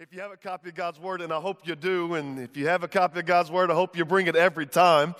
If you have a copy of God's Word, and I hope you do, and if you have a copy of God's Word, I hope you bring it every time.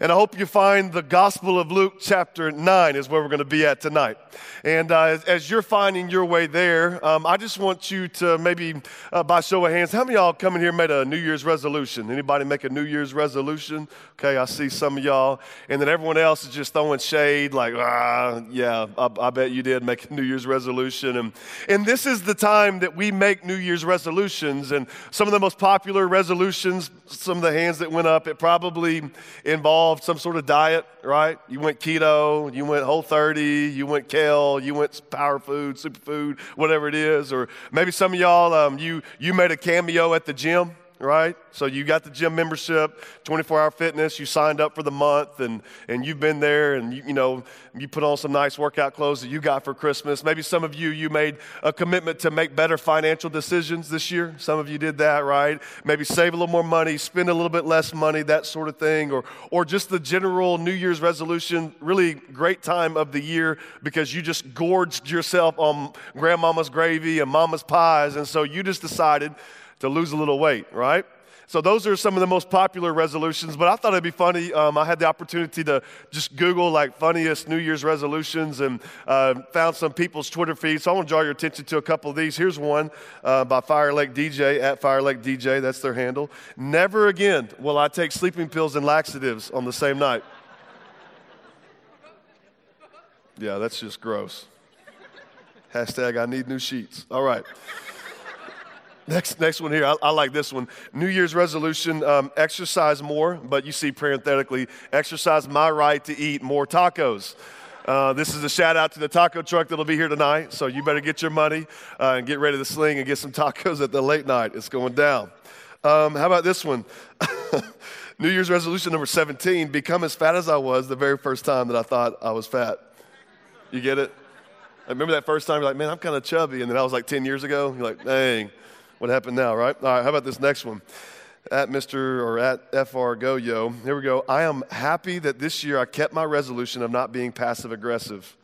And I hope you find the Gospel of Luke, chapter 9, is where we're going to be at tonight. And uh, as, you're finding your way there, um, I just want you to maybe, uh, by show of hands, how many y'all coming here made a New Year's resolution? Anybody make a New Year's resolution? Okay, I see some of y'all. And then everyone else is just throwing shade, like, ah, yeah, I, I bet you did make a New Year's resolution. And, and this is the time that we make New Year's resolutions resolutions. And some of the most popular resolutions, some of the hands that went up, it probably involved some sort of diet, right? You went keto, you went whole 30, you went kale, you went power food, superfood, whatever it is. Or maybe some of y'all, um, you, you made a cameo at the gym right? So you got the gym membership, 24 hour fitness, you signed up for the month and, and you've been there and you, you know, you put on some nice workout clothes that you got for Christmas. Maybe some of you, you made a commitment to make better financial decisions this year. Some of you did that, right? Maybe save a little more money, spend a little bit less money, that sort of thing. Or, or just the general New Year's resolution, really great time of the year because you just gorged yourself on grandmama's gravy and mama's pies. And so you just decided to lose a little weight, right? So those are some of the most popular resolutions, but I thought it'd be funny. Um, I had the opportunity to just Google like funniest New Year's resolutions and uh, found some people's Twitter feeds. So I want to draw your attention to a couple of these. Here's one uh, by Fire Lake DJ at Fire Lake DJ. That's their handle. Never again will I take sleeping pills and laxatives on the same night. Yeah, that's just gross. Hashtag I need new sheets. All right. Next, next one here, I, I, like this one. New Year's resolution um, exercise more, but you see parenthetically, exercise my right to eat more tacos. Uh, this is a shout out to the taco truck that'll be here tonight, so you better get your money uh, and get ready to sling and get some tacos at the late night. It's going down. Um, how about this one? New Year's resolution number 17 become as fat as I was the very first time that I thought I was fat. You get it? I remember that first time, you're like, man, I'm kind of chubby. And then I was like 10 years ago. You're like, dang what happened now, right? All right, how about this next one? At Mr. or at FR Goyo. Here we go. I am happy that this year I kept my resolution of not being passive aggressive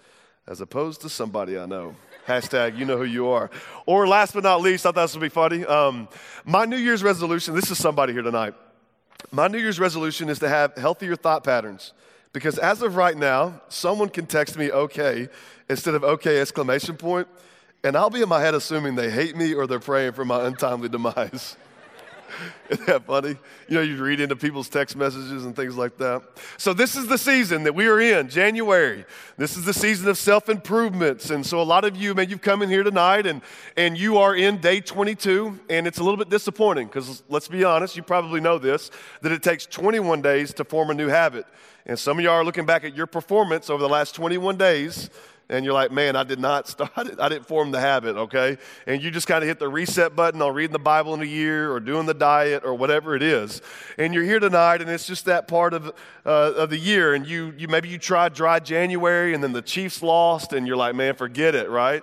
as opposed to somebody I know. Hashtag, you know who you are. Or last but not least, I thought this would be funny. Um, my New Year's resolution, this is somebody here tonight. My New Year's resolution is to have healthier thought patterns. Because as of right now, someone can text me okay instead of okay exclamation point and I'll be in my head assuming they hate me or they're praying for my untimely demise. Isn't that funny? You know, you read into people's text messages and things like that. So, this is the season that we are in, January. This is the season of self improvements. And so, a lot of you, man, you've come in here tonight and, and you are in day 22, and it's a little bit disappointing because let's be honest, you probably know this, that it takes 21 days to form a new habit. And some of you are looking back at your performance over the last 21 days and you're like, man, I did not start, it. I didn't form the habit, okay? And you just kind of hit the reset button on reading the Bible in a year or doing the diet or whatever it is. And you're here tonight, and it's just that part of, uh, of the year. And you, you maybe you tried dry January, and then the Chiefs lost, and you're like, man, forget it, right?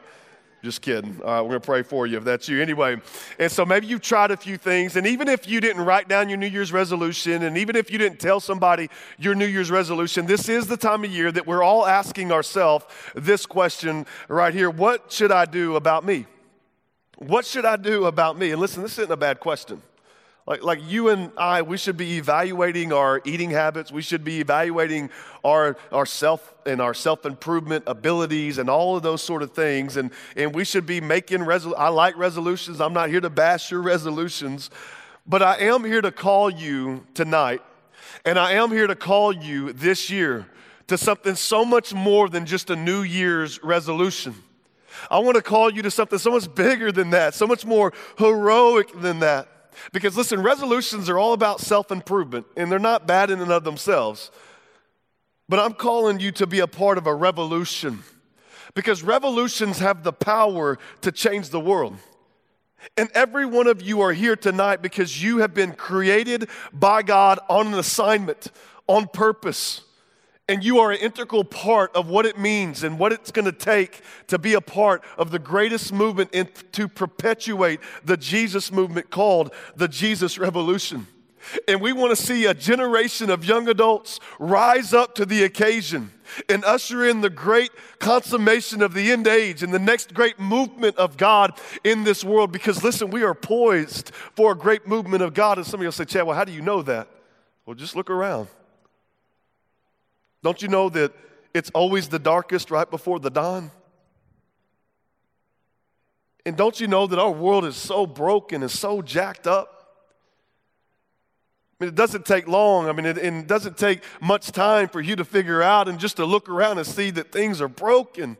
Just kidding. Uh, right, we're going to pray for you if that's you. Anyway, and so maybe you've tried a few things, and even if you didn't write down your New Year's resolution, and even if you didn't tell somebody your New Year's resolution, this is the time of year that we're all asking ourselves this question right here What should I do about me? What should I do about me? And listen, this isn't a bad question. Like, like you and I, we should be evaluating our eating habits. We should be evaluating our, our self and our self improvement abilities and all of those sort of things. And, and we should be making resolutions. I like resolutions. I'm not here to bash your resolutions, but I am here to call you tonight. And I am here to call you this year to something so much more than just a New Year's resolution. I want to call you to something so much bigger than that, so much more heroic than that. Because listen, resolutions are all about self improvement, and they're not bad in and of themselves. But I'm calling you to be a part of a revolution because revolutions have the power to change the world. And every one of you are here tonight because you have been created by God on an assignment, on purpose and you are an integral part of what it means and what it's going to take to be a part of the greatest movement in, to perpetuate the Jesus movement called the Jesus Revolution. And we want to see a generation of young adults rise up to the occasion and usher in the great consummation of the end age and the next great movement of God in this world. Because listen, we are poised for a great movement of God. And some of you will say, Chad, well, how do you know that? Well, just look around. Don't you know that it's always the darkest right before the dawn? And don't you know that our world is so broken and so jacked up? I mean, it doesn't take long. I mean, it, it, doesn't take much time for you to figure out and just to look around and see that things are broken.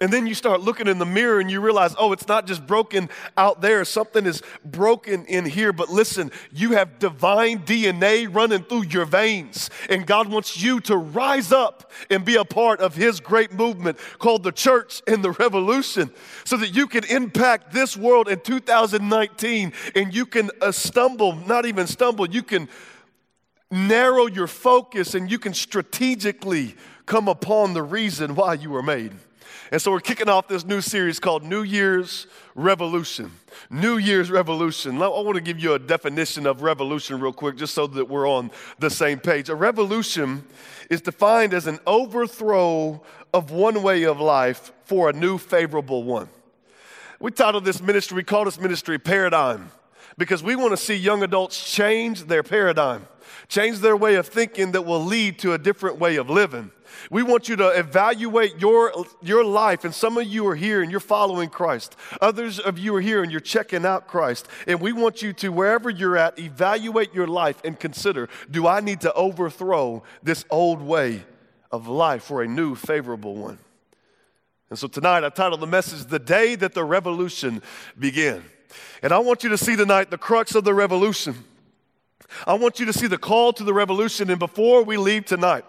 And then you start looking in the mirror and you realize, oh, it's not just broken out there. Something is broken in here. But listen, you have divine DNA running through your veins. And God wants you to rise up and be a part of His great movement called the church and the revolution so that you can impact this world in 2019 and you can uh, stumble, not even stumble, you can narrow your focus and you can strategically come upon the reason why you were made. And so we're kicking off this new series called New Year's Revolution. New Year's Revolution. I want to give you a definition of revolution real quick, just so that we're on the same page. A revolution is defined as an overthrow of one way of life for a new favorable one. We titled this ministry, we call this ministry Paradigm, because we want to see young adults change their paradigm, change their way of thinking that will lead to a different way of living. We want you to evaluate your, your life. And some of you are here and you're following Christ. Others of you are here and you're checking out Christ. And we want you to, wherever you're at, evaluate your life and consider do I need to overthrow this old way of life for a new, favorable one? And so tonight I titled the message, The Day That the Revolution Began. And I want you to see tonight the crux of the revolution. I want you to see the call to the revolution. And before we leave tonight,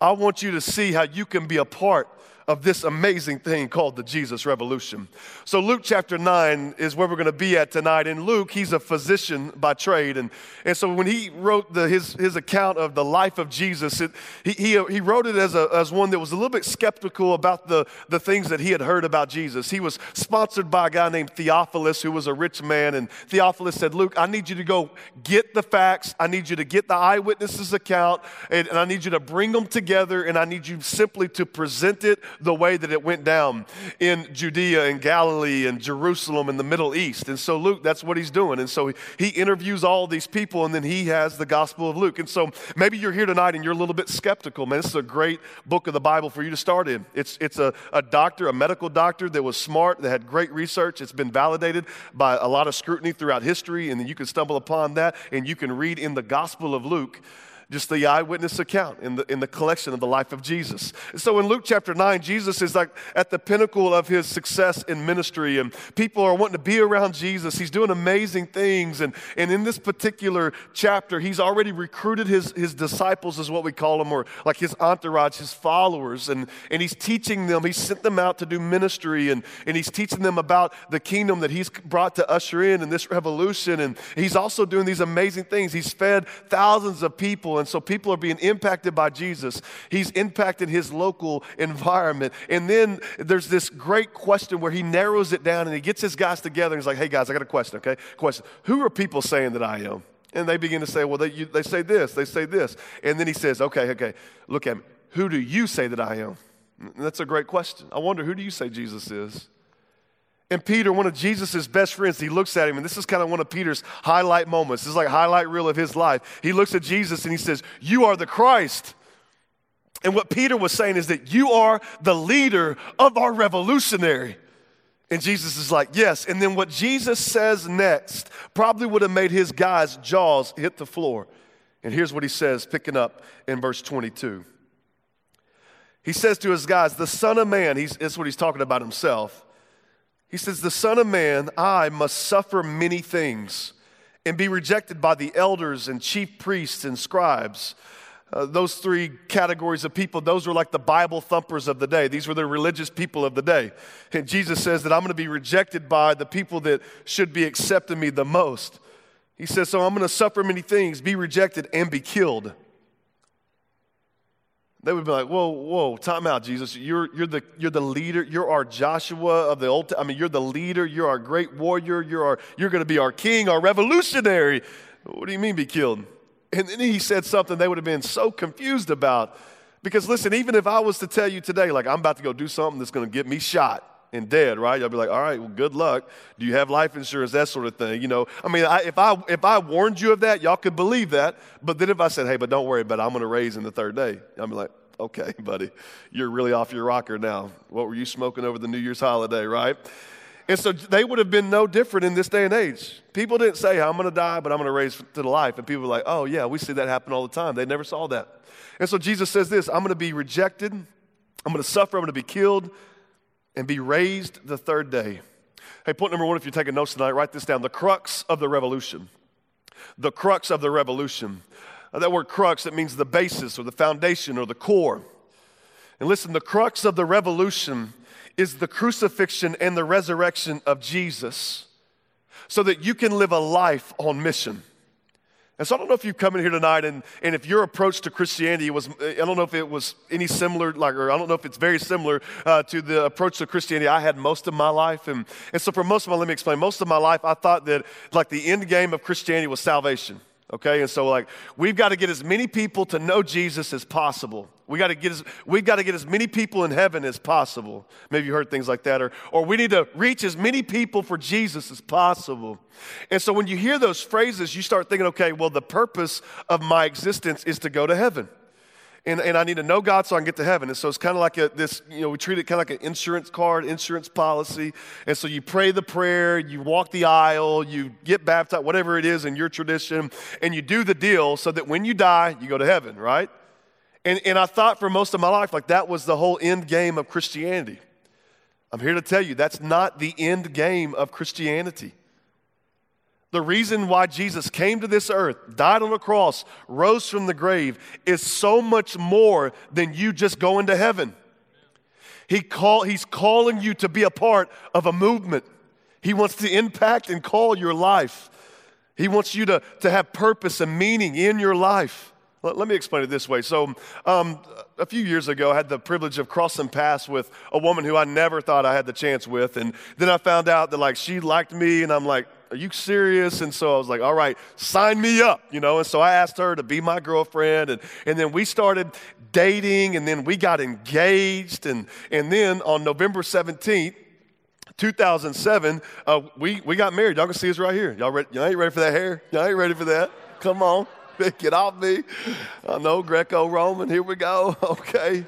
I want you to see how you can be a part of this amazing thing called the Jesus Revolution. So, Luke chapter 9 is where we're going to be at tonight. And Luke, he's a physician by trade. And, and so, when he wrote the, his, his account of the life of Jesus, it, he, he, he wrote it as, a, as one that was a little bit skeptical about the, the things that he had heard about Jesus. He was sponsored by a guy named Theophilus, who was a rich man. And Theophilus said, Luke, I need you to go get the facts, I need you to get the eyewitnesses' account, and, and I need you to bring them together, and I need you simply to present it the way that it went down in Judea and Galilee and Jerusalem and the Middle East. And so Luke, that's what he's doing. And so he interviews all these people and then he has the Gospel of Luke. And so maybe you're here tonight and you're a little bit skeptical. Man, this is a great book of the Bible for you to start in. It's, it's a, a doctor, a medical doctor that was smart, that had great research. It's been validated by a lot of scrutiny throughout history. And then you can stumble upon that and you can read in the Gospel of Luke just the eyewitness account in the, in the collection of the life of Jesus. So in Luke chapter 9, Jesus is like at the pinnacle of his success in ministry, and people are wanting to be around Jesus. He's doing amazing things. And, and in this particular chapter, he's already recruited his, his disciples, is what we call them, or like his entourage, his followers, and, and he's teaching them. He sent them out to do ministry, and, and he's teaching them about the kingdom that he's brought to usher in in this revolution. And he's also doing these amazing things. He's fed thousands of people and so people are being impacted by Jesus. He's impacted his local environment. And then there's this great question where he narrows it down and he gets his guys together and he's like, hey guys, I got a question, okay? Question. Who are people saying that I am? And they begin to say, well, they, you, they say this, they say this. And then he says, okay, okay, look at me. Who do you say that I am? And that's a great question. I wonder, who do you say Jesus is? And Peter, one of Jesus' best friends, he looks at him, and this is kind of one of Peter's highlight moments. This is like highlight reel of his life. He looks at Jesus and he says, You are the Christ. And what Peter was saying is that you are the leader of our revolutionary. And Jesus is like, Yes. And then what Jesus says next probably would have made his guys' jaws hit the floor. And here's what he says, picking up in verse 22. He says to his guys, The Son of Man, he's, that's what he's talking about himself he says, The Son of Man, I must suffer many things and be rejected by the elders and chief priests and scribes. Uh, those three categories of people, those were like the Bible thumpers of the day. These were the religious people of the day. And Jesus says that I'm going to be rejected by the people that should be accepting me the most. He says, So I'm going to suffer many things, be rejected, and be killed. They would be like, whoa, whoa, time out, Jesus. You're, you're, the, you're the leader. You're our Joshua of the Old I mean, you're the leader. You're our great warrior. You're, our, you're going to be our king, our revolutionary. What do you mean be killed? And then he said something they would have been so confused about. Because listen, even if I was to tell you today, like, I'm about to go do something that's going to get me shot, and dead, right? I'll be like, all right, well, good luck. Do you have life insurance? That sort of thing. You know, I mean, I, if I if I warned you of that, y'all could believe that. But then if I said, hey, but don't worry about it, I'm going to raise in the third day, be like, okay, buddy, you're really off your rocker now. What were you smoking over the New Year's holiday, right? And so they would have been no different in this day and age. People didn't say, I'm going to die, but I'm going to raise to the life. And people were like, oh, yeah, we see that happen all the time. They never saw that. And so Jesus says this I'm going to be rejected, I'm going to suffer, I'm going to be killed, and be raised the third day. Hey, point number one, if you're taking notes tonight, write this down the crux of the revolution. The crux of the revolution. Now, that word crux, it means the basis or the foundation or the core. And listen, the crux of the revolution is the crucifixion and the resurrection of Jesus so that you can live a life on mission. And so I don't know if you've come in here tonight and, and if your approach to Christianity was, I don't know if it was any similar, like, or I don't know if it's very similar uh, to the approach to Christianity I had most of my life. And, and so for most of my, let me explain, most of my life I thought that like the end game of Christianity was salvation. Okay, and so like we've got to get as many people to know Jesus as possible. We got to get as we got to get as many people in heaven as possible. Maybe you heard things like that, or or we need to reach as many people for Jesus as possible. And so when you hear those phrases, you start thinking, okay, well, the purpose of my existence is to go to heaven and, and I need to know God so I can get to heaven. And so it's kind of like a, this, you know, we treat it kind of like an insurance card, insurance policy. And so you pray the prayer, you walk the aisle, you get baptized, whatever it is in your tradition, and you do the deal so that when you die, you go to heaven, right? And, and I thought for most of my life, like that was the whole end game of Christianity. I'm here to tell you that's not the end game of Christianity. The reason why Jesus came to this earth, died on the cross, rose from the grave, is so much more than you just going to heaven. He call, he's calling you to be a part of a movement. He wants to impact and call your life. He wants you to, to have purpose and meaning in your life. Let, let me explain it this way. So, um, a few years ago, I had the privilege of crossing paths with a woman who I never thought I had the chance with. And then I found out that, like, she liked me, and I'm like, are you serious? And so I was like, all right, sign me up, you know. And so I asked her to be my girlfriend. And, and then we started dating, and then we got engaged. And, and then on November 17th, 2007, uh, we, we got married. Y'all can see us right here. Y'all, y'all ain't ready for that hair? Y'all ain't ready for that? Come on. Get off me. I know, Greco Roman. Here we go. Okay.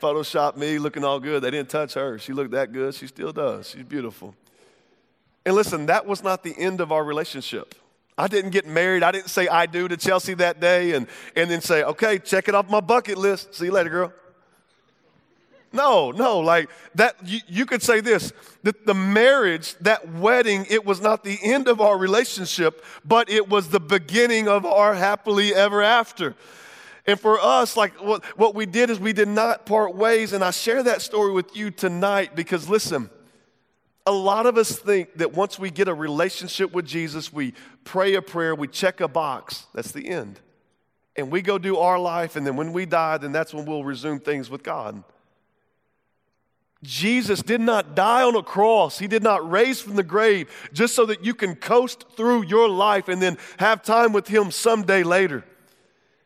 Photoshop me looking all good. They didn't touch her. She looked that good. She still does. She's beautiful. And listen, that was not the end of our relationship. I didn't get married. I didn't say I do to Chelsea that day and, and then say, okay, check it off my bucket list. See you later, girl. No, no, like that, you, you could say this that the marriage, that wedding, it was not the end of our relationship, but it was the beginning of our happily ever after. And for us, like what, what we did is we did not part ways. And I share that story with you tonight because listen, a lot of us think that once we get a relationship with Jesus, we pray a prayer, we check a box, that's the end. And we go do our life, and then when we die, then that's when we'll resume things with God. Jesus did not die on a cross. He did not raise from the grave just so that you can coast through your life and then have time with Him someday later.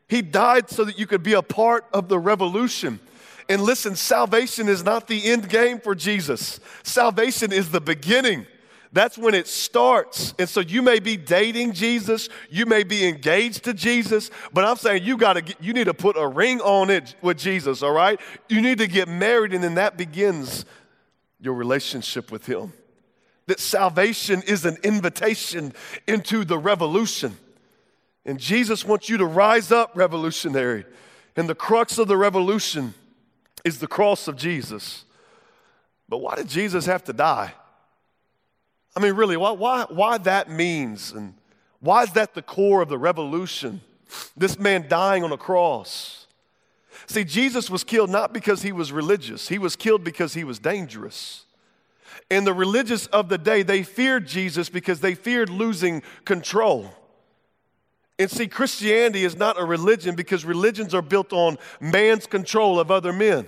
He died so that you could be a part of the revolution. And listen, salvation is not the end game for Jesus, salvation is the beginning. That's when it starts. And so you may be dating Jesus, you may be engaged to Jesus, but I'm saying you got to you need to put a ring on it with Jesus, all right? You need to get married and then that begins your relationship with him. That salvation is an invitation into the revolution. And Jesus wants you to rise up revolutionary. And the crux of the revolution is the cross of Jesus. But why did Jesus have to die? I mean, really, why, why, why that means and why is that the core of the revolution? This man dying on a cross. See, Jesus was killed not because he was religious, he was killed because he was dangerous. And the religious of the day, they feared Jesus because they feared losing control. And see, Christianity is not a religion because religions are built on man's control of other men.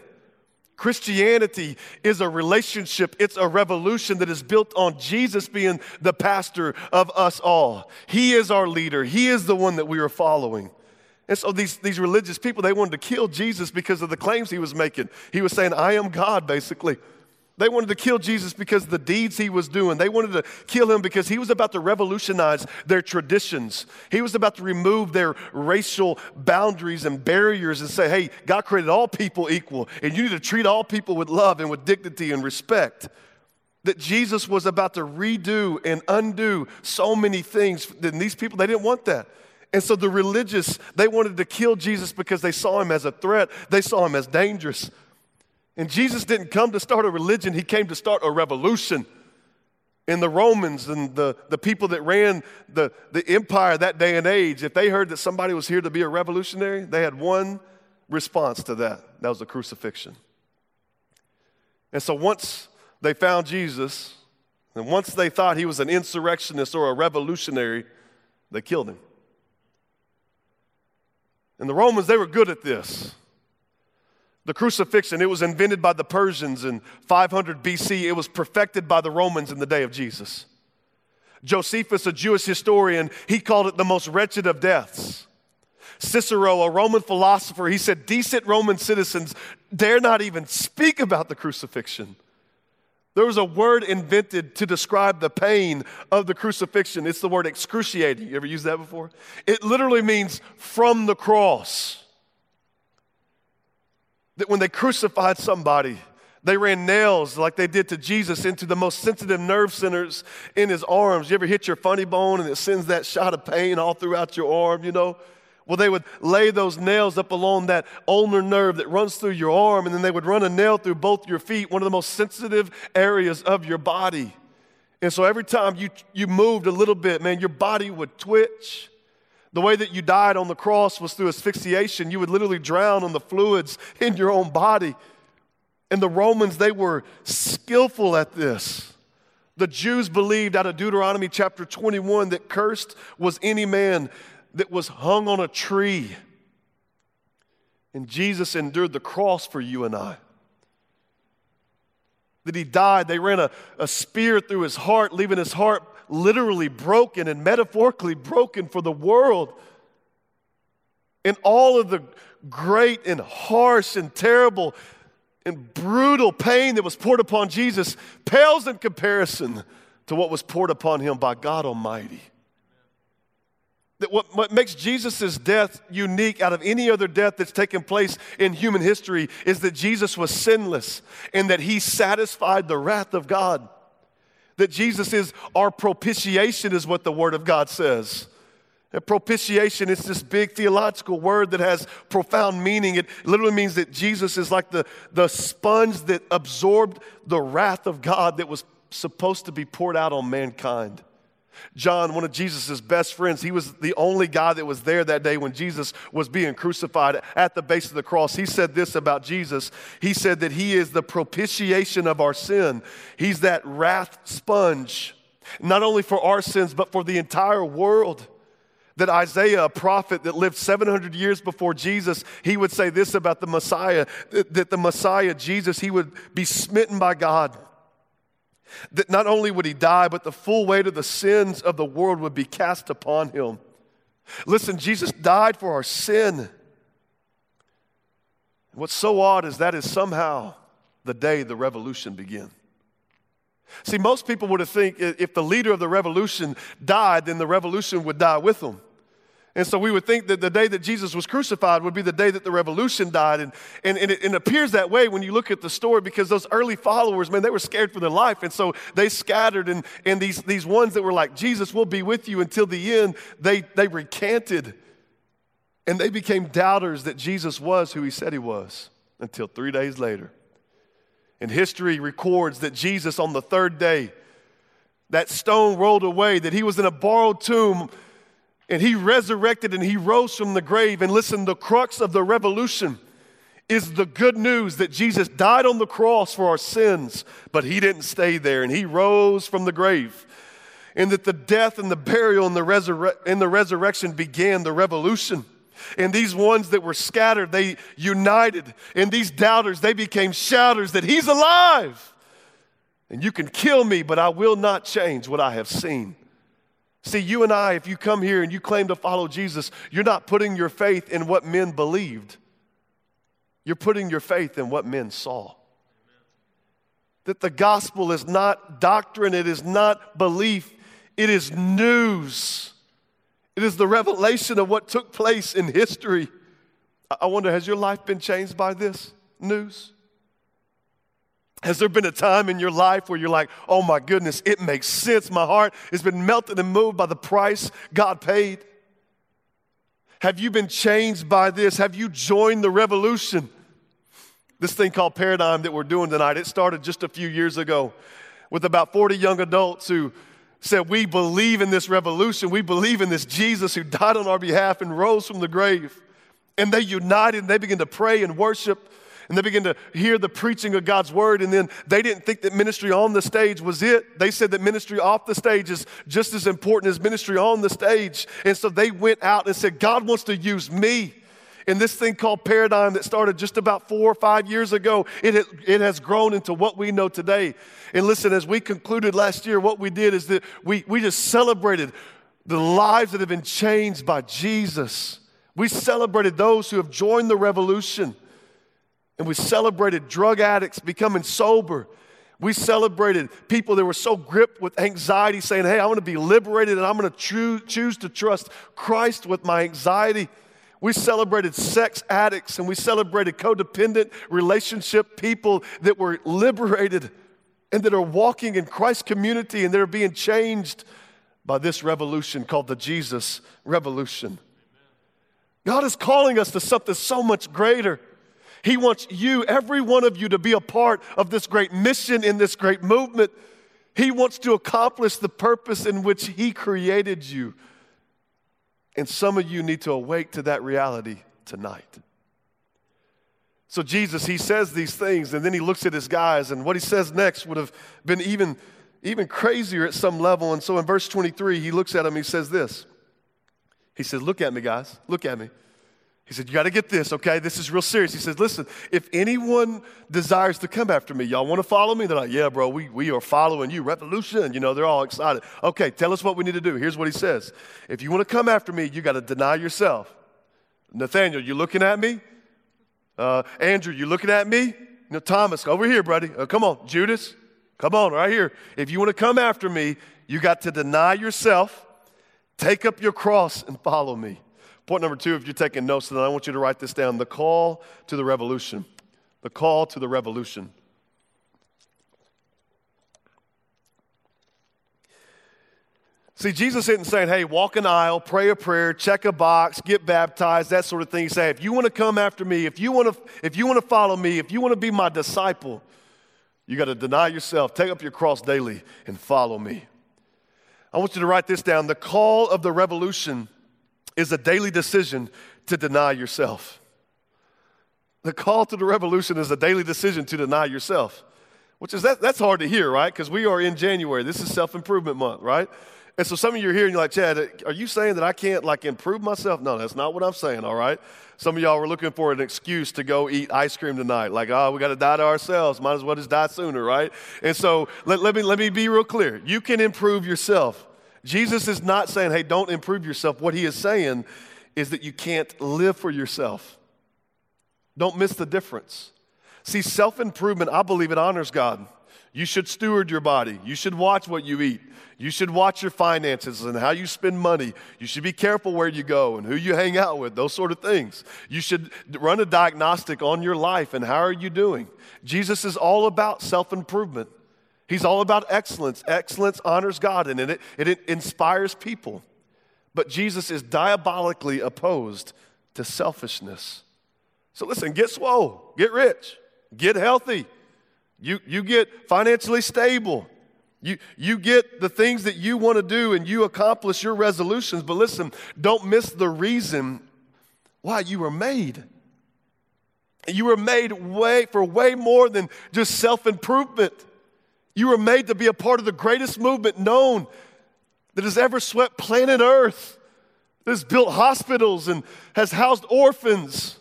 Christianity is a relationship, it's a revolution that is built on Jesus being the pastor of us all. He is our leader, He is the one that we are following. And so these, these religious people, they wanted to kill Jesus because of the claims he was making. He was saying, I am God, basically. They wanted to kill Jesus because of the deeds he was doing. They wanted to kill him because he was about to revolutionize their traditions. He was about to remove their racial boundaries and barriers and say, hey, God created all people equal, and you need to treat all people with love and with dignity and respect. That Jesus was about to redo and undo so many things. And these people, they didn't want that. And so the religious, they wanted to kill Jesus because they saw him as a threat, they saw him as dangerous. And Jesus didn't come to start a religion, he came to start a revolution. In the Romans and the, the people that ran the, the empire that day and age, if they heard that somebody was here to be a revolutionary, they had one response to that that was the crucifixion. And so once they found Jesus, and once they thought he was an insurrectionist or a revolutionary, they killed him. And the Romans, they were good at this. The crucifixion, it was invented by the Persians in 500 BC. It was perfected by the Romans in the day of Jesus. Josephus, a Jewish historian, he called it the most wretched of deaths. Cicero, a Roman philosopher, he said, decent Roman citizens dare not even speak about the crucifixion. There was a word invented to describe the pain of the crucifixion. It's the word excruciating. You ever used that before? It literally means from the cross that when they crucified somebody, they ran nails like they did to Jesus into the most sensitive nerve centers in his arms. You ever hit your funny bone and it sends that shot of pain all throughout your arm, you know? Well, they would lay those nails up along that ulnar nerve that runs through your arm, and then they would run a nail through both your feet, one of the most sensitive areas of your body. And so every time you, you moved a little bit, man, your body would twitch. The way that you died on the cross was through asphyxiation. You would literally drown on the fluids in your own body. And the Romans, they were skillful at this. The Jews believed out of Deuteronomy chapter 21 that cursed was any man that was hung on a tree. And Jesus endured the cross for you and I. That he died, they ran a, a spear through his heart, leaving his heart literally broken and metaphorically broken for the world. And all of the great and harsh and terrible and brutal pain that was poured upon Jesus pales in comparison to what was poured upon him by God Almighty. That what, what makes Jesus' death unique out of any other death that's taken place in human history is that Jesus was sinless and that he satisfied the wrath of God that Jesus is our propitiation, is what the Word of God says. And propitiation is this big theological word that has profound meaning. It literally means that Jesus is like the, the sponge that absorbed the wrath of God that was supposed to be poured out on mankind. John, one of Jesus' best friends, he was the only guy that was there that day when Jesus was being crucified at the base of the cross. He said this about Jesus. He said that he is the propitiation of our sin, he's that wrath sponge, not only for our sins, but for the entire world that Isaiah, a prophet that lived 700 years before Jesus, he would say this about the Messiah that the Messiah, Jesus, he would be smitten by God that not only would he die, but the full weight of the sins of the world would be cast upon him. Listen, Jesus died for our sin. What's so odd is that is somehow the day the revolution began. See, most people would have think if the leader of the revolution died, then the revolution would die with them. And so we would think that the day that Jesus was crucified would be the day that the revolution died. And, and, and, it, it, appears that way when you look at the story because those early followers, man, they were scared for their life. And so they scattered. And, and these, these ones that were like, Jesus will be with you until the end, they, they recanted. And they became doubters that Jesus was who he said he was until three days later. And history records that Jesus, on the third day, that stone rolled away, that he was in a borrowed tomb and he resurrected and he rose from the grave. And listen, the crux of the revolution is the good news that Jesus died on the cross for our sins, but he didn't stay there and he rose from the grave. and that the death and the burial and the, resurre- and the resurrection began the revolution. And these ones that were scattered, they united. And these doubters, they became shouters that He's alive. And you can kill me, but I will not change what I have seen. See, you and I, if you come here and you claim to follow Jesus, you're not putting your faith in what men believed. You're putting your faith in what men saw. That the gospel is not doctrine, it is not belief, it is news. It is the revelation of what took place in history. I wonder, has your life been changed by this news? Has there been a time in your life where you're like, oh my goodness, it makes sense. My heart has been melted and moved by the price God paid? Have you been changed by this? Have you joined the revolution? This thing called Paradigm that we're doing tonight, it started just a few years ago with about 40 young adults who said, We believe in this revolution. We believe in this Jesus who died on our behalf and rose from the grave. And they united and they began to pray and worship and they began to hear the preaching of God's word. And then they didn't think that ministry on the stage was it. They said that ministry off the stage is just as important as ministry on the stage. And so they went out and said, God wants to use me. And this thing called Paradigm that started just about four or five years ago, it, it has grown into what we know today. And listen, as we concluded last year, what we did is that we, we just celebrated the lives that have been changed by Jesus. We celebrated those who have joined the revolution. And we celebrated drug addicts becoming sober. We celebrated people that were so gripped with anxiety saying, Hey, I want to be liberated and I'm going to choo- choose to trust Christ with my anxiety. We celebrated sex addicts and we celebrated codependent relationship people that were liberated and that are walking in Christ's community and they're being changed by this revolution called the Jesus Revolution. God is calling us to something so much greater. He wants you, every one of you, to be a part of this great mission in this great movement. He wants to accomplish the purpose in which He created you. And some of you need to awake to that reality tonight. So, Jesus, He says these things, and then He looks at His guys, and what He says next would have been even, even crazier at some level. And so in verse 23, He looks at them, He says this. He says, Look at me, guys, look at me. He said, You got to get this, okay? This is real serious. He says, Listen, if anyone desires to come after me, y'all want to follow me? They're like, Yeah, bro, we, we are following you. Revolution. You know, they're all excited. Okay, tell us what we need to do. Here's what he says If you want to come after me, you got to deny yourself. Nathaniel, you looking at me? Uh, Andrew, you looking at me? You know, Thomas, over here, buddy. Uh, come on, Judas, come on, right here. If you want to come after me, you got to deny yourself, take up your cross, and follow me. Point number two, if you're taking notes, then I want you to write this down the call to the revolution. The call to the revolution. See, Jesus isn't saying, hey, walk an aisle, pray a prayer, check a box, get baptized, that sort of thing. He's saying, if you want to come after me, if you want to, if you want to follow me, if you want to be my disciple, you got to deny yourself, take up your cross daily, and follow me. I want you to write this down. The call of the revolution is a daily decision to deny yourself. The call to the revolution is a daily decision to deny yourself, which is that, that's hard to hear, right? Because we are in January. This is self improvement month, right? And so some of you are here and you're like, Chad, are you saying that I can't like improve myself? No, that's not what I'm saying, all right? Some of y'all were looking for an excuse to go eat ice cream tonight. Like, oh, we got to die to ourselves. Might as well just die sooner, right? And so let, let, me, let me be real clear. You can improve yourself. Jesus is not saying, hey, don't improve yourself. What he is saying is that you can't live for yourself. Don't miss the difference. See, self improvement, I believe it honors God. You should steward your body. You should watch what you eat. You should watch your finances and how you spend money. You should be careful where you go and who you hang out with, those sort of things. You should run a diagnostic on your life and how are you doing. Jesus is all about self improvement. He's all about excellence. Excellence honors God and it, it inspires people. But Jesus is diabolically opposed to selfishness. So listen, get swole, get rich, get healthy. You, you get financially stable. You, you get the things that you want to do and you accomplish your resolutions. But listen, don't miss the reason why you were made. You were made way for way more than just self improvement. You were made to be a part of the greatest movement known that has ever swept planet Earth, that has built hospitals and has housed orphans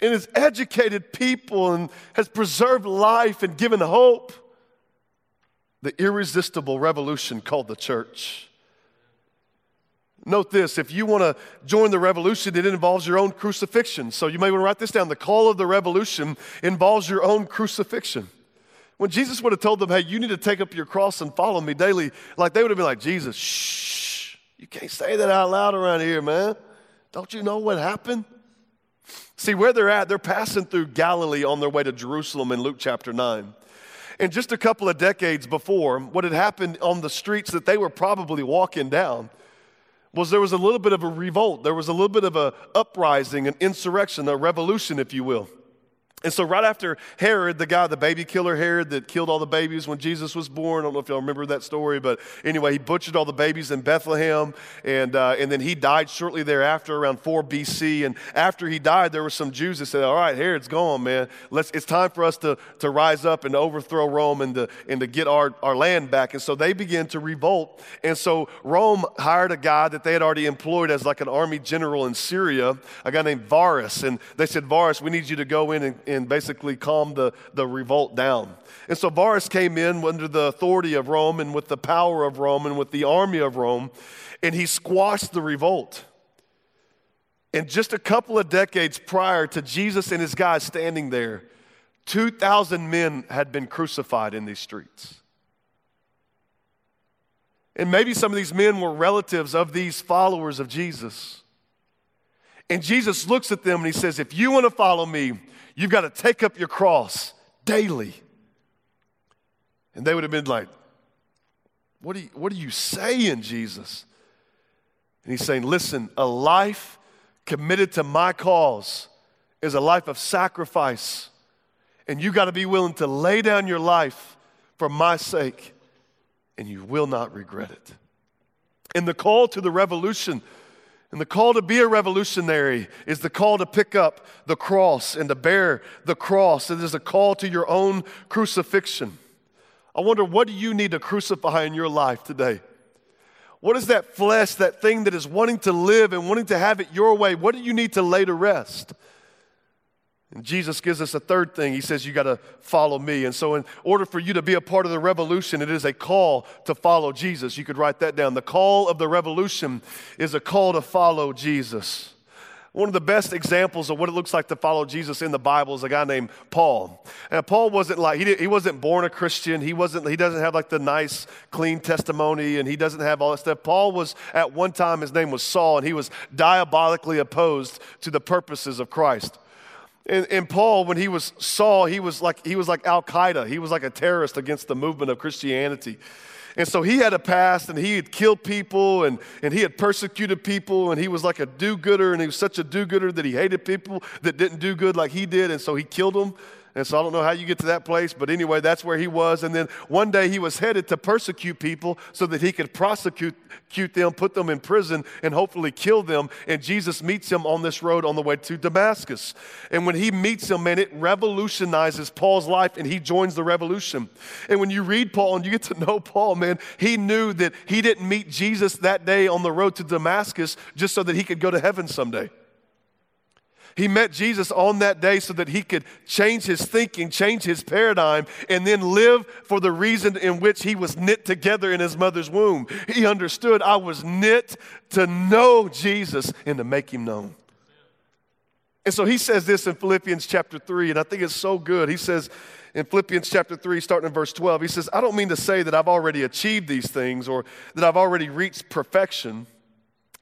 and has educated people and has preserved life and given hope. The irresistible revolution called the church. Note this if you want to join the revolution, it involves your own crucifixion. So you may want to write this down. The call of the revolution involves your own crucifixion. When Jesus would have told them, hey, you need to take up your cross and follow me daily, like they would have been like, Jesus, shh, you can't say that out loud around here, man. Don't you know what happened? See, where they're at, they're passing through Galilee on their way to Jerusalem in Luke chapter 9. And just a couple of decades before, what had happened on the streets that they were probably walking down was there was a little bit of a revolt. There was a little bit of a uprising, an insurrection, a revolution, if you will. And so, right after Herod, the guy, the baby killer Herod that killed all the babies when Jesus was born, I don't know if y'all remember that story, but anyway, he butchered all the babies in Bethlehem, and, uh, and then he died shortly thereafter, around 4 BC. And after he died, there were some Jews that said, All right, Herod's gone, man. Let's, it's time for us to, to rise up and overthrow Rome and to, and to get our, our land back. And so they began to revolt. And so Rome hired a guy that they had already employed as like an army general in Syria, a guy named Varus. And they said, Varus, we need you to go in and and basically calm the, the revolt down. And so Varus came in under the authority of Rome and with the power of Rome and with the army of Rome, and he squashed the revolt. And just a couple of decades prior to Jesus and his guys standing there, 2,000 men had been crucified in these streets. And maybe some of these men were relatives of these followers of Jesus. And Jesus looks at them and he says, If you want to follow me, You've got to take up your cross daily. And they would have been like, What are you, what are you saying, Jesus? And he's saying, Listen, a life committed to my cause is a life of sacrifice. And you got to be willing to lay down your life for my sake, and you will not regret it. In the call to the revolution, and the call to be a revolutionary is the call to pick up the cross and to bear the cross. It is a call to your own crucifixion. I wonder, what do you need to crucify in your life today? What is that flesh, that thing that is wanting to live and wanting to have it your way? What do you need to lay to rest? And Jesus gives us a third thing. He says, You got to follow me. And so, in order for you to be a part of the revolution, it is a call to follow Jesus. You could write that down. The call of the revolution is a call to follow Jesus. One of the best examples of what it looks like to follow Jesus in the Bible is a guy named Paul. And Paul wasn't like he, he wasn't born a Christian. He wasn't he doesn't have like the nice clean testimony and he doesn't have all that stuff. Paul was at one time his name was Saul and he was diabolically opposed to the purposes of Christ. And, and, Paul, when he was Saul, he was like he was like Al Qaeda. He was like a terrorist against the movement of Christianity. And so he had a past and he had killed people and, and he had persecuted people and he was like a do gooder and he was such a do gooder that he hated people that didn't do good like he did. And so he killed them and so I don't know how you get to that place, but anyway, that's where he was. And then one day he was headed to persecute people so that he could prosecute them, put them in prison, and hopefully kill them. And Jesus meets him on this road on the way to Damascus. And when he meets him, man, it revolutionizes Paul's life and he joins the revolution. And when you read Paul and you get to know Paul, man, he knew that he didn't meet Jesus that day on the road to Damascus just so that he could go to heaven someday. He met Jesus on that day so that he could change his thinking, change his paradigm, and then live for the reason in which he was knit together in his mother's womb. He understood I was knit to know Jesus and to make him known. And so he says this in Philippians chapter 3, and I think it's so good. He says in Philippians chapter 3, starting in verse 12, he says, I don't mean to say that I've already achieved these things or that I've already reached perfection.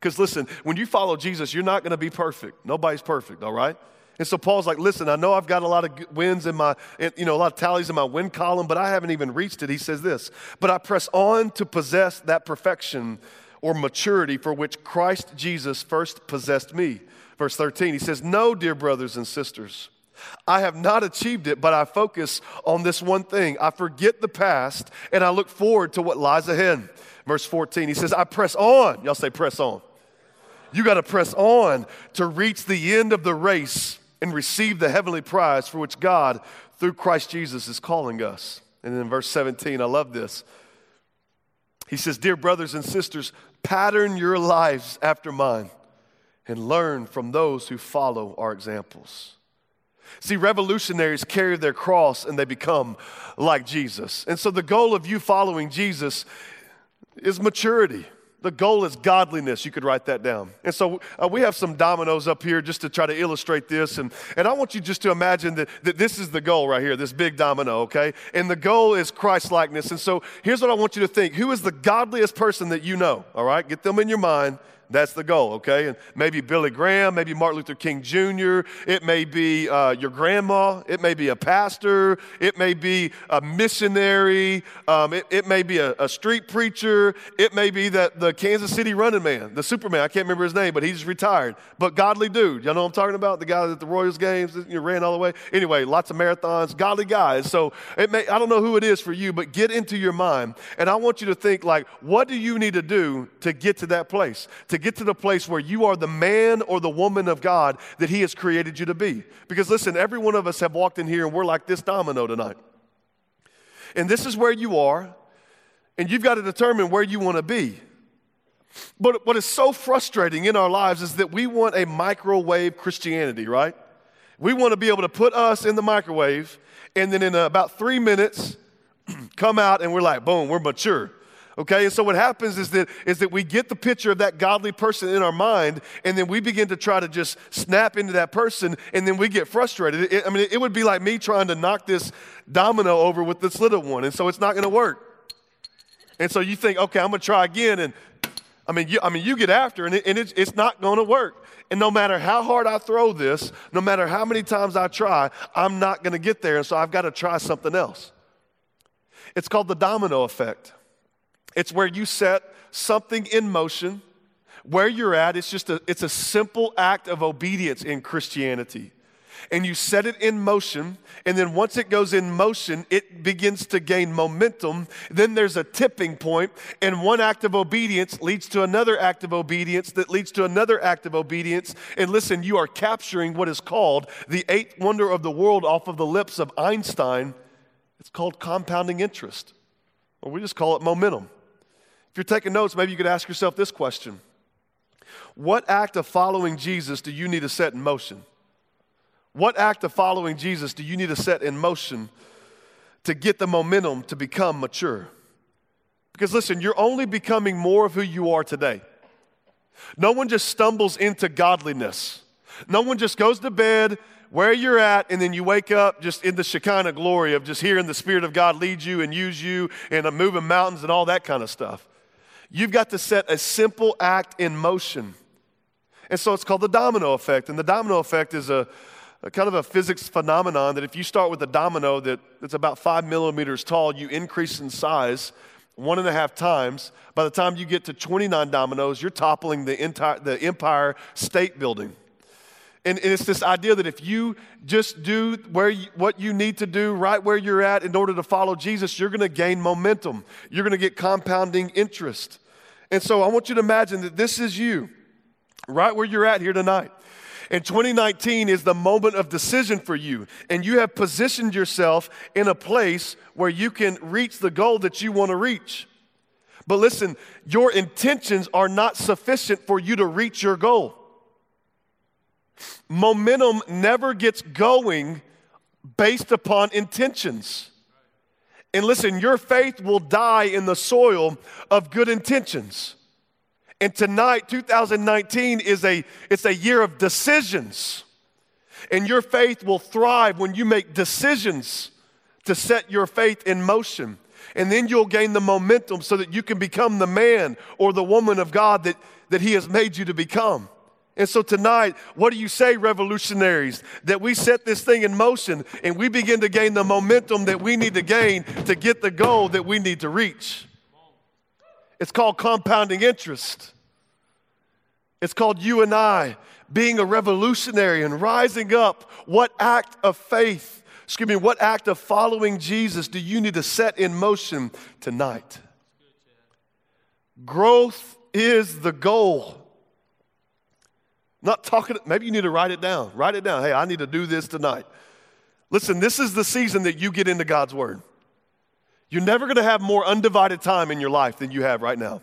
Because listen, when you follow Jesus, you're not going to be perfect. Nobody's perfect, all right? And so Paul's like, listen, I know I've got a lot of wins in my, you know, a lot of tallies in my win column, but I haven't even reached it. He says this, but I press on to possess that perfection or maturity for which Christ Jesus first possessed me. Verse 13, he says, No, dear brothers and sisters, I have not achieved it, but I focus on this one thing. I forget the past and I look forward to what lies ahead. Verse 14, he says, I press on. Y'all say, press on. You got to press on to reach the end of the race and receive the heavenly prize for which God, through Christ Jesus, is calling us. And in verse 17, I love this. He says, Dear brothers and sisters, pattern your lives after mine and learn from those who follow our examples. See, revolutionaries carry their cross and they become like Jesus. And so the goal of you following Jesus is maturity. The goal is godliness. You could write that down. And so uh, we have some dominoes up here just to try to illustrate this. And, and I want you just to imagine that, that this is the goal right here, this big domino, okay? And the goal is Christ likeness. And so here's what I want you to think Who is the godliest person that you know? All right? Get them in your mind. That's the goal, okay? And maybe Billy Graham, maybe Martin Luther King Jr., it may be uh, your grandma, it may be a pastor, it may be a missionary, um, it, it, may be a, a, street preacher, it may be that the Kansas City running man, the Superman, I can't remember his name, but he's retired. But godly dude, y'all know what I'm talking about? The guy at the Royals games, you ran all the way. Anyway, lots of marathons, godly guys. So it may, I don't know who it is for you, but get into your mind, and I want you to think like, what do you need to do to get to that place? To get to the place where you are the man or the woman of God that He has created you to be. Because listen, every one of us have walked in here and we're like this domino tonight. And this is where you are, and you've got to determine where you want to be. But what is so frustrating in our lives is that we want a microwave Christianity, right? We want to be able to put us in the microwave, and then in about three minutes, come out and we're like, boom, we're mature. Okay, and so what happens is that is that we get the picture of that godly person in our mind, and then we begin to try to just snap into that person, and then we get frustrated. It, I mean, it would be like me trying to knock this domino over with this little one, and so it's not going to work. And so you think, okay, I'm going to try again, and I mean, you, I mean, you get after, and, it, and it's, it's not going to work. And no matter how hard I throw this, no matter how many times I try, I'm not going to get there, and so I've got to try something else. It's called the domino effect. It's where you set something in motion. Where you're at, it's just a, it's a simple act of obedience in Christianity. And you set it in motion, and then once it goes in motion, it begins to gain momentum. Then there's a tipping point, and one act of obedience leads to another act of obedience that leads to another act of obedience. And listen, you are capturing what is called the eighth wonder of the world off of the lips of Einstein. It's called compounding interest, or we just call it momentum. If you're taking notes, maybe you could ask yourself this question What act of following Jesus do you need to set in motion? What act of following Jesus do you need to set in motion to get the momentum to become mature? Because listen, you're only becoming more of who you are today. No one just stumbles into godliness. No one just goes to bed where you're at, and then you wake up just in the Shekinah glory of just hearing the Spirit of God lead you and use you and moving mountains and all that kind of stuff. You've got to set a simple act in motion. And so it's called the domino effect. And the domino effect is a, a kind of a physics phenomenon that if you start with a domino that, that's about five millimeters tall, you increase in size one and a half times. By the time you get to 29 dominoes, you're toppling the entire the Empire State Building. And, and, it's this idea that if you just do where you, what you need to do right where you're at in order to follow Jesus, you're going to gain momentum. You're going to get compounding interest. And so I want you to imagine that this is you, right where you're at here tonight. And 2019 is the moment of decision for you. And you have positioned yourself in a place where you can reach the goal that you want to reach. But listen, your intentions are not sufficient for you to reach your goal. Momentum never gets going based upon intentions. And listen, your faith will die in the soil of good intentions. And tonight, 2019 is a it's a year of decisions. And your faith will thrive when you make decisions to set your faith in motion. And then you'll gain the momentum so that you can become the man or the woman of God that, that He has made you to become. And so tonight, what do you say, revolutionaries? That we set this thing in motion and we begin to gain the momentum that we need to gain to get the goal that we need to reach. It's called compounding interest. It's called you and I being a revolutionary and rising up. What act of faith, excuse me, what act of following Jesus do you need to set in motion tonight? Growth is the goal. Not talking, maybe you need to write it down. Write it down. Hey, I need to do this tonight. Listen, this is the season that you get into God's Word. You're never going to have more undivided time in your life than you have right now.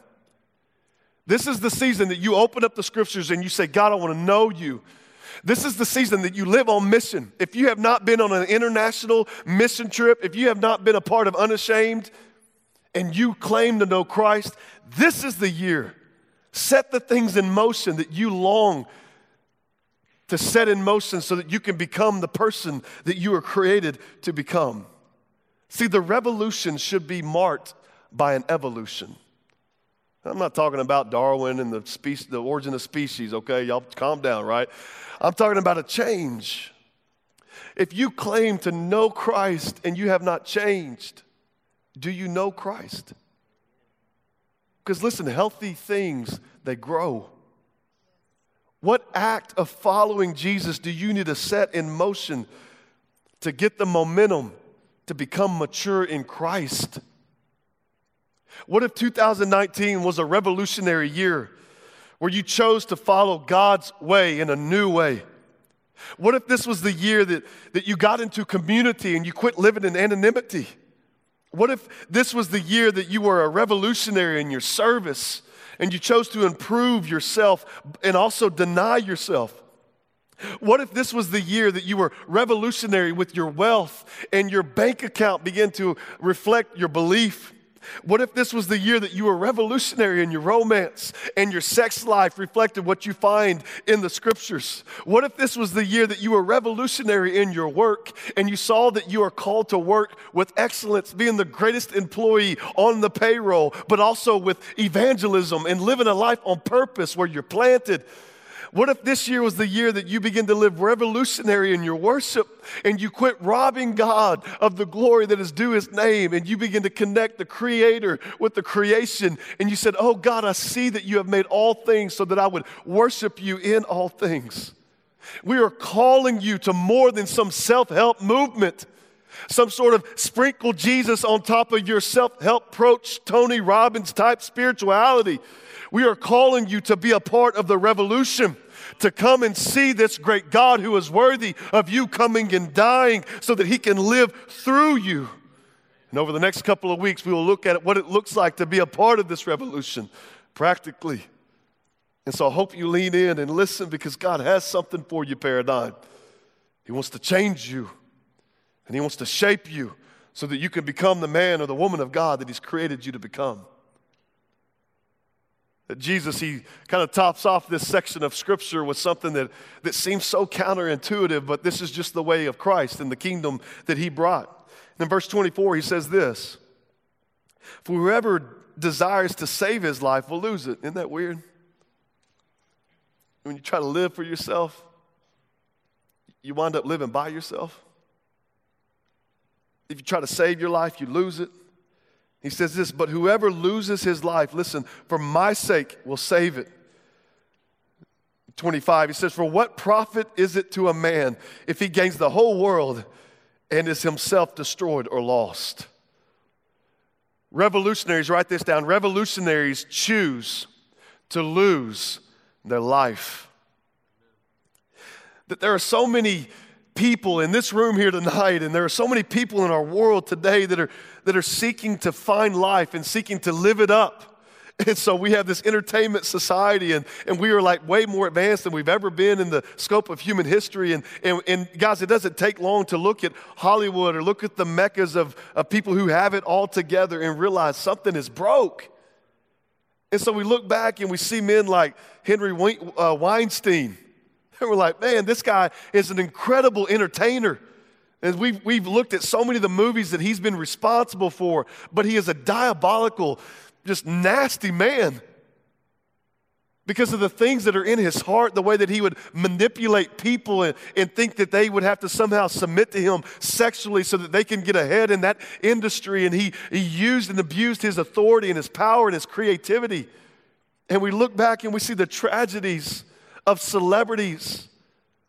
This is the season that you open up the scriptures and you say, God, I want to know you. This is the season that you live on mission. If you have not been on an international mission trip, if you have not been a part of Unashamed and you claim to know Christ, this is the year. Set the things in motion that you long to set in motion so that you can become the person that you were created to become. See, the revolution should be marked by an evolution. I'm not talking about Darwin and the, species, the origin of species, okay? Y'all calm down, right? I'm talking about a change. If you claim to know Christ and you have not changed, do you know Christ? Because listen, healthy things, they grow. What act of following Jesus do you need to set in motion to get the momentum to become mature in Christ? What if 2019 was a revolutionary year where you chose to follow God's way in a new way? What if this was the year that, that you got into community and you quit living in anonymity? What if this was the year that you were a revolutionary in your service and you chose to improve yourself and also deny yourself? What if this was the year that you were revolutionary with your wealth and your bank account began to reflect your belief? What if this was the year that you were revolutionary in your romance and your sex life reflected what you find in the scriptures? What if this was the year that you were revolutionary in your work and you saw that you are called to work with excellence, being the greatest employee on the payroll, but also with evangelism and living a life on purpose where you're planted? What if this year was the year that you begin to live revolutionary in your worship and you quit robbing God of the glory that is due his name and you begin to connect the creator with the creation and you said, Oh God, I see that you have made all things so that I would worship you in all things. We are calling you to more than some self help movement some sort of sprinkle Jesus on top of your self help approach, Tony Robbins type spirituality. We are calling you to be a part of the revolution to come and see this great God who is worthy of you coming and dying so that he can live through you. And over the next couple of weeks, we will look at what it looks like to be a part of this revolution practically. And so I hope you lean in and listen because God has something for you, Paradigm. He wants to change you and He wants to shape you so that you can become the man or the woman of God that He's created you to become Jesus, he kind of tops off this section of scripture with something that, that seems so counterintuitive, but this is just the way of Christ and the kingdom that he brought. And in verse 24, he says this For whoever desires to save his life will lose it. Isn't that weird? When you try to live for yourself, you wind up living by yourself. If you try to save your life, you lose it. He says this, but whoever loses his life, listen, for my sake will save it. 25, he says, For what profit is it to a man if he gains the whole world and is himself destroyed or lost? Revolutionaries, write this down. Revolutionaries choose to lose their life. That there are so many people in this room here tonight, and there are so many people in our world today that are, that are seeking to find life and seeking to live it up. And so we have this entertainment society, and, and we are like way more advanced than we've ever been in the scope of human history. And, and, and guys, it doesn't take long to look at Hollywood or look at the meccas of, of people who have it all together and realize something is broke. And so we look back and we see men like Henry uh, Weinstein And we're like, man, this guy is an incredible entertainer. And we've, we've looked at so many of the movies that he's been responsible for, but he is a diabolical, just nasty man because of the things that are in his heart, the way that he would manipulate people and, and think that they would have to somehow submit to him sexually so that they can get ahead in that industry. And he, he used and abused his authority and his power and his creativity. And we look back and we see the tragedies of celebrities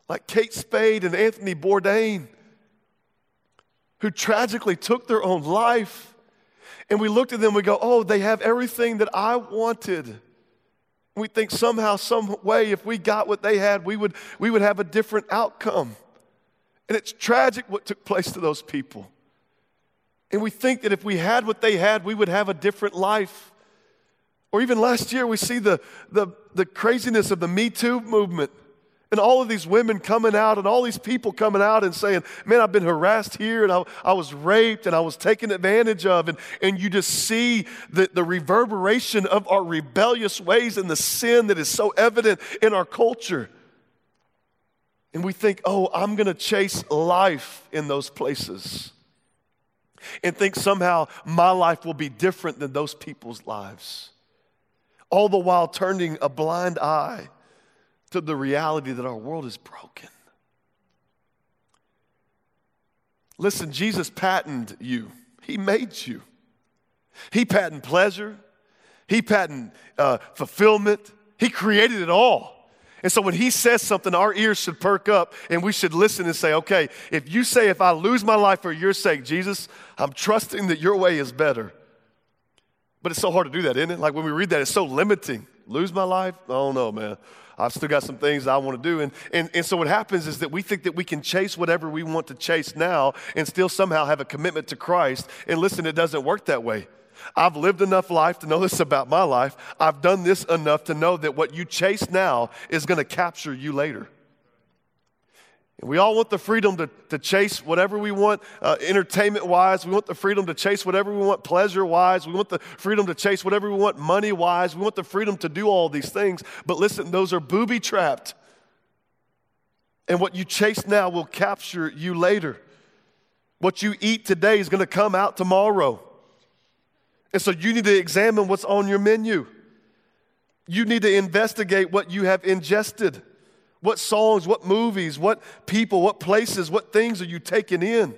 like Kate Spade and Anthony Bourdain who tragically took their own life. And we looked at them, we go, oh, they have everything that I wanted. We think somehow, some way, if we got what they had, we would, we would have a different outcome. And it's tragic what took place to those people. And we think that if we had what they had, we would have a different life. Or even last year, we see the, the, the craziness of the Me Too movement. And all of these women coming out and all these people coming out and saying, Man, I've been harassed here and I, I was raped and I was taken advantage of. And, and you just see the, the reverberation of our rebellious ways and the sin that is so evident in our culture. And we think, Oh, I'm going to chase life in those places. And think somehow my life will be different than those people's lives. All the while turning a blind eye to the reality that our world is broken. Listen, Jesus patented you, He made you. He patented pleasure, He patented uh, fulfillment, He created it all. And so when he says something, our ears should perk up and we should listen and say, okay, if you say, if I lose my life for your sake, Jesus, I'm trusting that your way is better. But it's so hard to do that, isn't it? Like when we read that, it's so limiting. Lose my life? I don't know, man. I've still got some things I want to do. And, and, and so what happens is that we think that we can chase whatever we want to chase now and still somehow have a commitment to Christ. And listen, it doesn't work that way. I've lived enough life to know this about my life. I've done this enough to know that what you chase now is going to capture you later. We all want the freedom to, to chase whatever we want, uh, entertainment wise. We want the freedom to chase whatever we want, pleasure wise. We want the freedom to chase whatever we want, money wise. We want the freedom to do all these things. But listen, those are booby trapped. And what you chase now will capture you later. What you eat today is going to come out tomorrow. And so you need to examine what's on your menu. You need to investigate what you have ingested. What songs, what movies, what people, what places, what things are you taking in?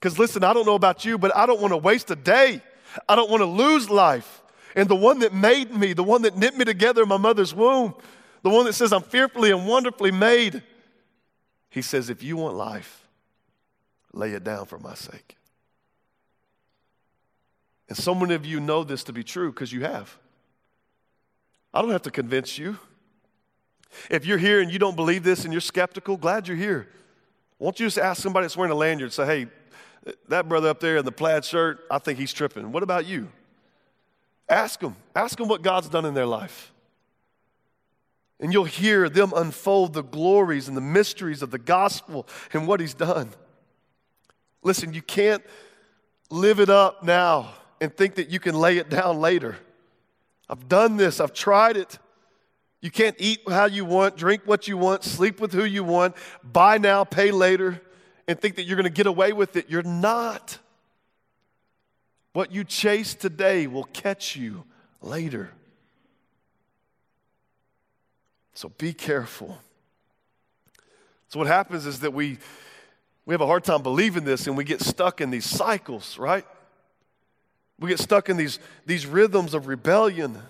Because listen, I don't know about you, but I don't want to waste a day. I don't want to lose life. And the one that made me, the one that knit me together in my mother's womb, the one that says I'm fearfully and wonderfully made, he says, if you want life, lay it down for my sake. And so many of you know this to be true because you have. I don't have to convince you. If you're here and you don't believe this and you're skeptical, glad you're here. Won't you just ask somebody that's wearing a lanyard, say, hey, that brother up there in the plaid shirt, I think he's tripping. What about you? Ask them. Ask them what God's done in their life. And you'll hear them unfold the glories and the mysteries of the gospel and what he's done. Listen, you can't live it up now and think that you can lay it down later. I've done this, I've tried it. You can't eat how you want, drink what you want, sleep with who you want, buy now, pay later, and think that you're going to get away with it. You're not. What you chase today will catch you later. So be careful. So, what happens is that we, we have a hard time believing this and we get stuck in these cycles, right? We get stuck in these, these rhythms of rebellion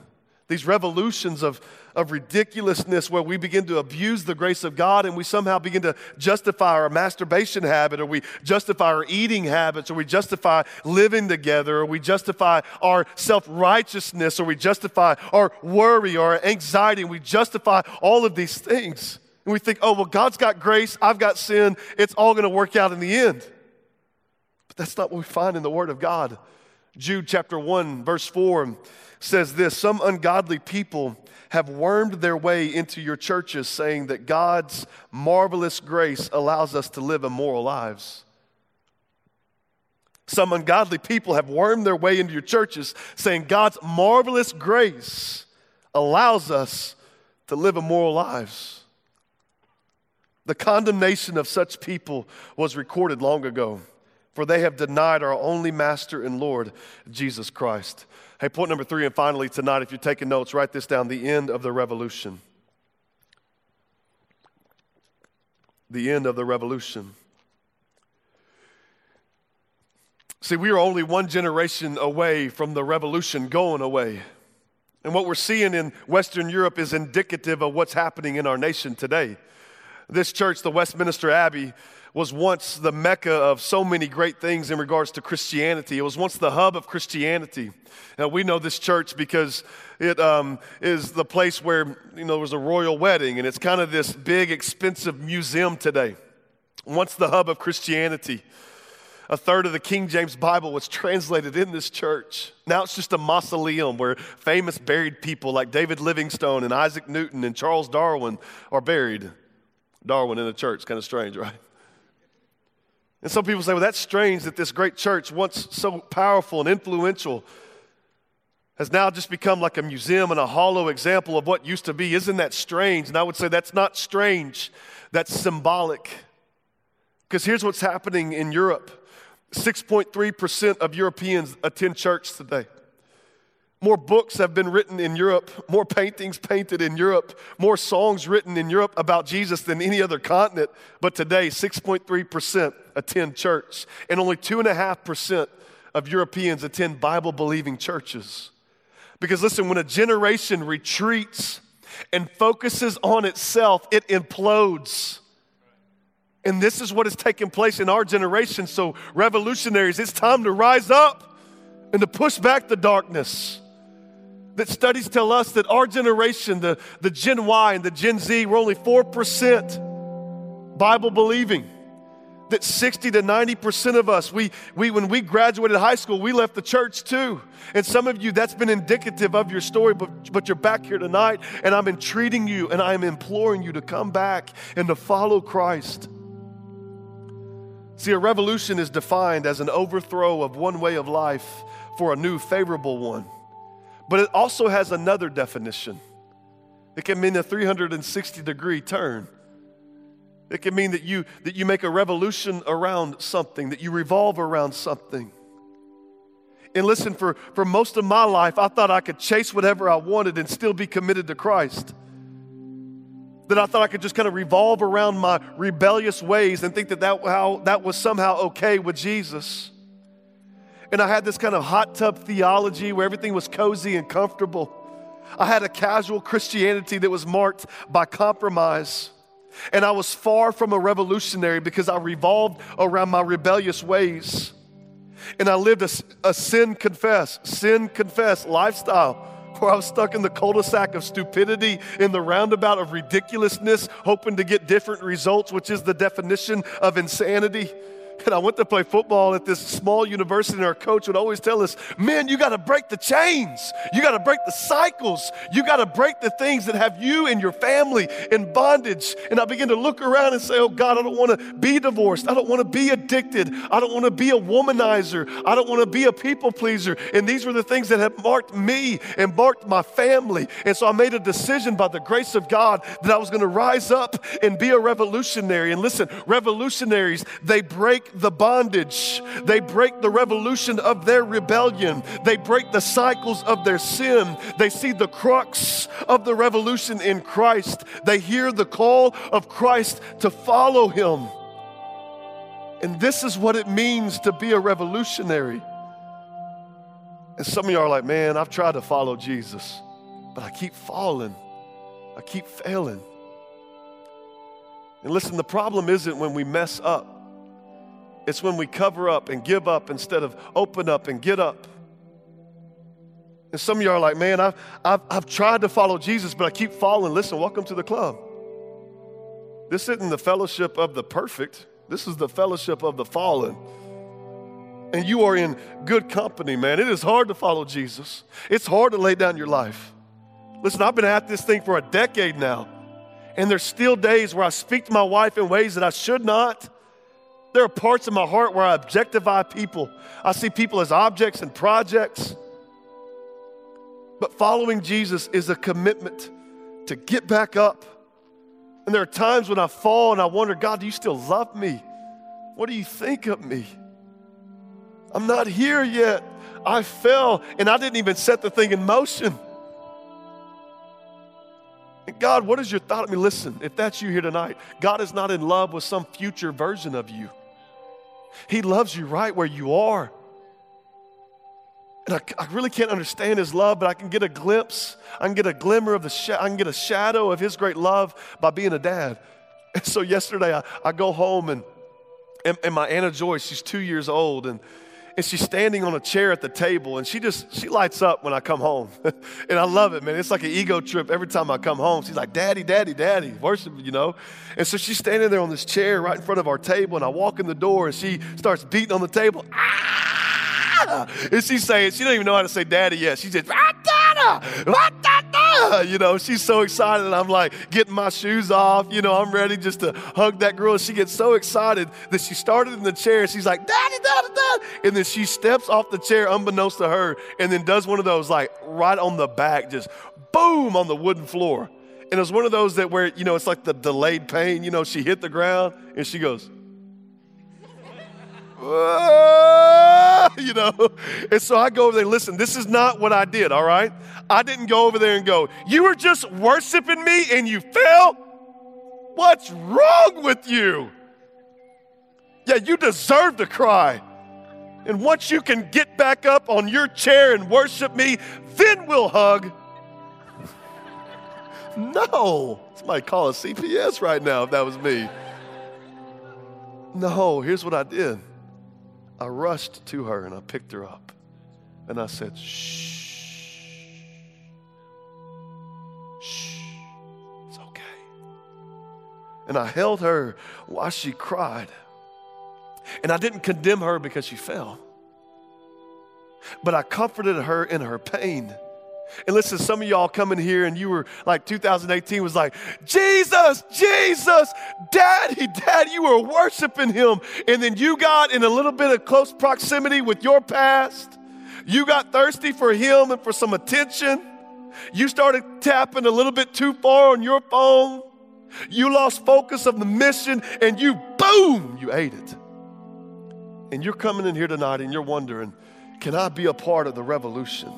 these revolutions of, of ridiculousness where we begin to abuse the grace of God and we somehow begin to justify our masturbation habit or we justify our eating habits or we justify living together or we justify our self righteousness or we justify our worry or our anxiety and we justify all of these things. And we think, oh, well, God's got grace, I've got sin, it's all going to work out in the end. But that's not what we find in the Word of God. Jude chapter 1, verse 4 says this Some ungodly people have wormed their way into your churches, saying that God's marvelous grace allows us to live immoral lives. Some ungodly people have wormed their way into your churches, saying God's marvelous grace allows us to live immoral lives. The condemnation of such people was recorded long ago, for they have denied our only Master and Lord, Jesus Christ. Hey, point number three, and finally tonight, if you're taking notes, write this down the end of the revolution. The end of the revolution. See, we are only one generation away from the revolution going away. And what we're seeing in Western Europe is indicative of what's happening in our nation today. This church, the Westminster Abbey, was once the mecca of so many great things in regards to Christianity. It was once the hub of Christianity. Now, we know this church because it um, is the place where, you know, there was a royal wedding, and it's kind of this big, expensive museum today. Once the hub of Christianity. a third of the King James Bible was translated in this church. Now it's just a mausoleum where famous buried people like David Livingstone and Isaac Newton and Charles Darwin are buried. Darwin in a church, kind of strange, right? And some people say, well, that's strange that this great church, once so powerful and influential, has now just become like a museum and a hollow example of what used to be. Isn't that strange? And I would say that's not strange, that's symbolic. Because here's what's happening in Europe 6.3% of Europeans attend church today. More books have been written in Europe, more paintings painted in Europe, more songs written in Europe about Jesus than any other continent. But today, 6.3% attend church, and only 2.5% of Europeans attend Bible believing churches. Because listen, when a generation retreats and focuses on itself, it implodes. And this is what has taken place in our generation. So, revolutionaries, it's time to rise up and to push back the darkness. That studies tell us that our generation, the, the Gen Y and the Gen Z, we're only 4% Bible believing that 60 to 90% of us, we, we, when we graduated high school, we left the church too. And some of you, that's been indicative of your story, but, but you're back here tonight, and I'm entreating you and I'm imploring you to come back and to follow Christ. See, a revolution is defined as an overthrow of one way of life for a new favorable one. But it also has another definition. It can mean a 360 degree turn. It can mean that you, that you make a revolution around something, that you revolve around something. And listen, for, for most of my life, I thought I could chase whatever I wanted and still be committed to Christ. That I thought I could just kind of revolve around my rebellious ways and think that that, how, that was somehow okay with Jesus. And I had this kind of hot tub theology where everything was cozy and comfortable. I had a casual Christianity that was marked by compromise. And I was far from a revolutionary because I revolved around my rebellious ways. And I lived a, a sin confess, sin confess lifestyle where I was stuck in the cul de sac of stupidity, in the roundabout of ridiculousness, hoping to get different results, which is the definition of insanity. And I went to play football at this small university, and our coach would always tell us, Men, you got to break the chains. You got to break the cycles. You got to break the things that have you and your family in bondage. And I began to look around and say, Oh God, I don't want to be divorced. I don't want to be addicted. I don't want to be a womanizer. I don't want to be a people pleaser. And these were the things that have marked me and marked my family. And so I made a decision by the grace of God that I was going to rise up and be a revolutionary. And listen, revolutionaries, they break the bondage, they break the revolution of their rebellion, they break the cycles of their sin. They see the crux of the revolution in Christ. They hear the call of Christ to follow him. And this is what it means to be a revolutionary. And some of you are like, man, I've tried to follow Jesus, but I keep falling, I keep failing. And listen, the problem isn't when we mess up. It's when we cover up and give up instead of open up and get up. And some of you are like, man, I've, I've, I've tried to follow Jesus, but I keep falling. Listen, welcome to the club. This isn't the fellowship of the perfect, this is the fellowship of the fallen. And you are in good company, man. It is hard to follow Jesus, it's hard to lay down your life. Listen, I've been at this thing for a decade now, and there's still days where I speak to my wife in ways that I should not. There are parts of my heart where I objectify people. I see people as objects and projects. But following Jesus is a commitment to get back up. And there are times when I fall and I wonder, God, do you still love me? What do you think of me? I'm not here yet. I fell and I didn't even set the thing in motion. And God, what is your thought of me? Listen, if that's you here tonight, God is not in love with some future version of you. He loves you right where you are. And I, I, really can't understand his love, but I can get a glimpse. I can get a glimmer of the sh- I can get a shadow of his great love by being a dad. And so yesterday I, I go home and, and, and my Anna Joyce, she's two years old, and and she's standing on a chair at the table and she just she lights up when i come home. And i love it man. It's like an ego trip every time i come home. She's like daddy daddy daddy worship you know? And so she's standing there on this chair right in front of our table and i walk in the door and she starts beating on the table. Ah! and she's saying she don't even know how to say daddy yet. She just you know, she's so excited. I'm like getting my shoes off. You know, I'm ready just to hug that girl. She gets so excited that she started in the chair. She's like, Daddy, Daddy, Daddy. And then she steps off the chair unbeknownst to her and then does one of those like right on the back, just boom on the wooden floor. And it was one of those that where, you know, it's like the delayed pain. You know, she hit the ground and she goes, you know? And so I go over there, listen, this is not what I did, all right? I didn't go over there and go, you were just worshiping me and you fell? What's wrong with you? Yeah, you deserve to cry. And once you can get back up on your chair and worship me, then we'll hug. no. Somebody call a CPS right now if that was me. No, here's what I did. I rushed to her and I picked her up. And I said, shh. Shh. It's okay. And I held her while she cried. And I didn't condemn her because she fell, but I comforted her in her pain. And listen, some of y'all coming here and you were like 2018 was like, Jesus, Jesus, Daddy, Daddy, you were worshiping him. And then you got in a little bit of close proximity with your past. You got thirsty for him and for some attention. You started tapping a little bit too far on your phone. You lost focus of the mission and you, boom, you ate it. And you're coming in here tonight and you're wondering, can I be a part of the revolution?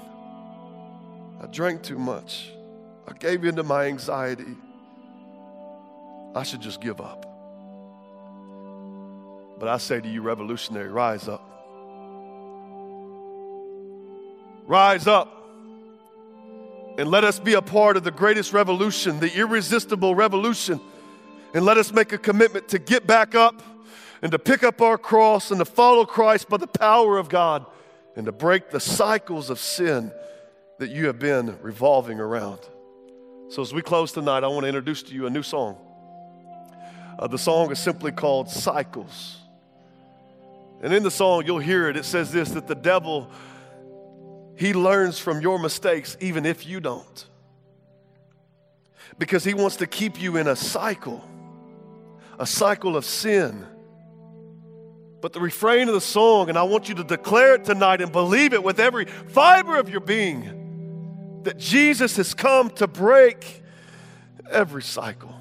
I drank too much. I gave in to my anxiety. I should just give up. But I say to you, revolutionary, rise up. Rise up and let us be a part of the greatest revolution, the irresistible revolution. And let us make a commitment to get back up and to pick up our cross and to follow Christ by the power of God and to break the cycles of sin that you have been revolving around. So, as we close tonight, I want to introduce to you a new song. Uh, the song is simply called Cycles. And in the song, you'll hear it. It says this that the devil, he learns from your mistakes, even if you don't. Because he wants to keep you in a cycle, a cycle of sin. But the refrain of the song, and I want you to declare it tonight and believe it with every fiber of your being that Jesus has come to break every cycle.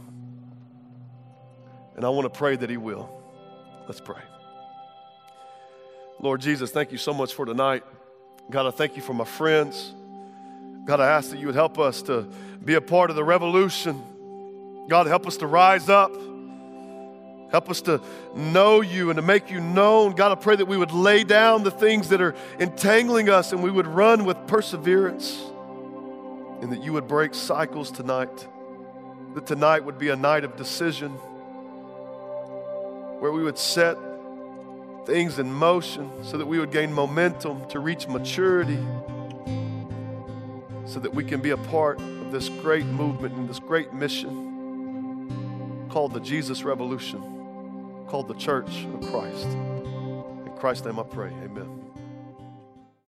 And I want to pray that He will. Let's pray. Lord Jesus, thank you so much for tonight. God, I thank you for my friends. God, I ask that you would help us to be a part of the revolution. God, help us to rise up. Help us to know you and to make you known. God, I pray that we would lay down the things that are entangling us and we would run with perseverance and that you would break cycles tonight. That tonight would be a night of decision where we would set things in motion so that we would gain momentum to reach maturity, so that we can be a part of this great movement and this great mission called the Jesus Revolution, called the Church of Christ. In Christ's name I pray, amen.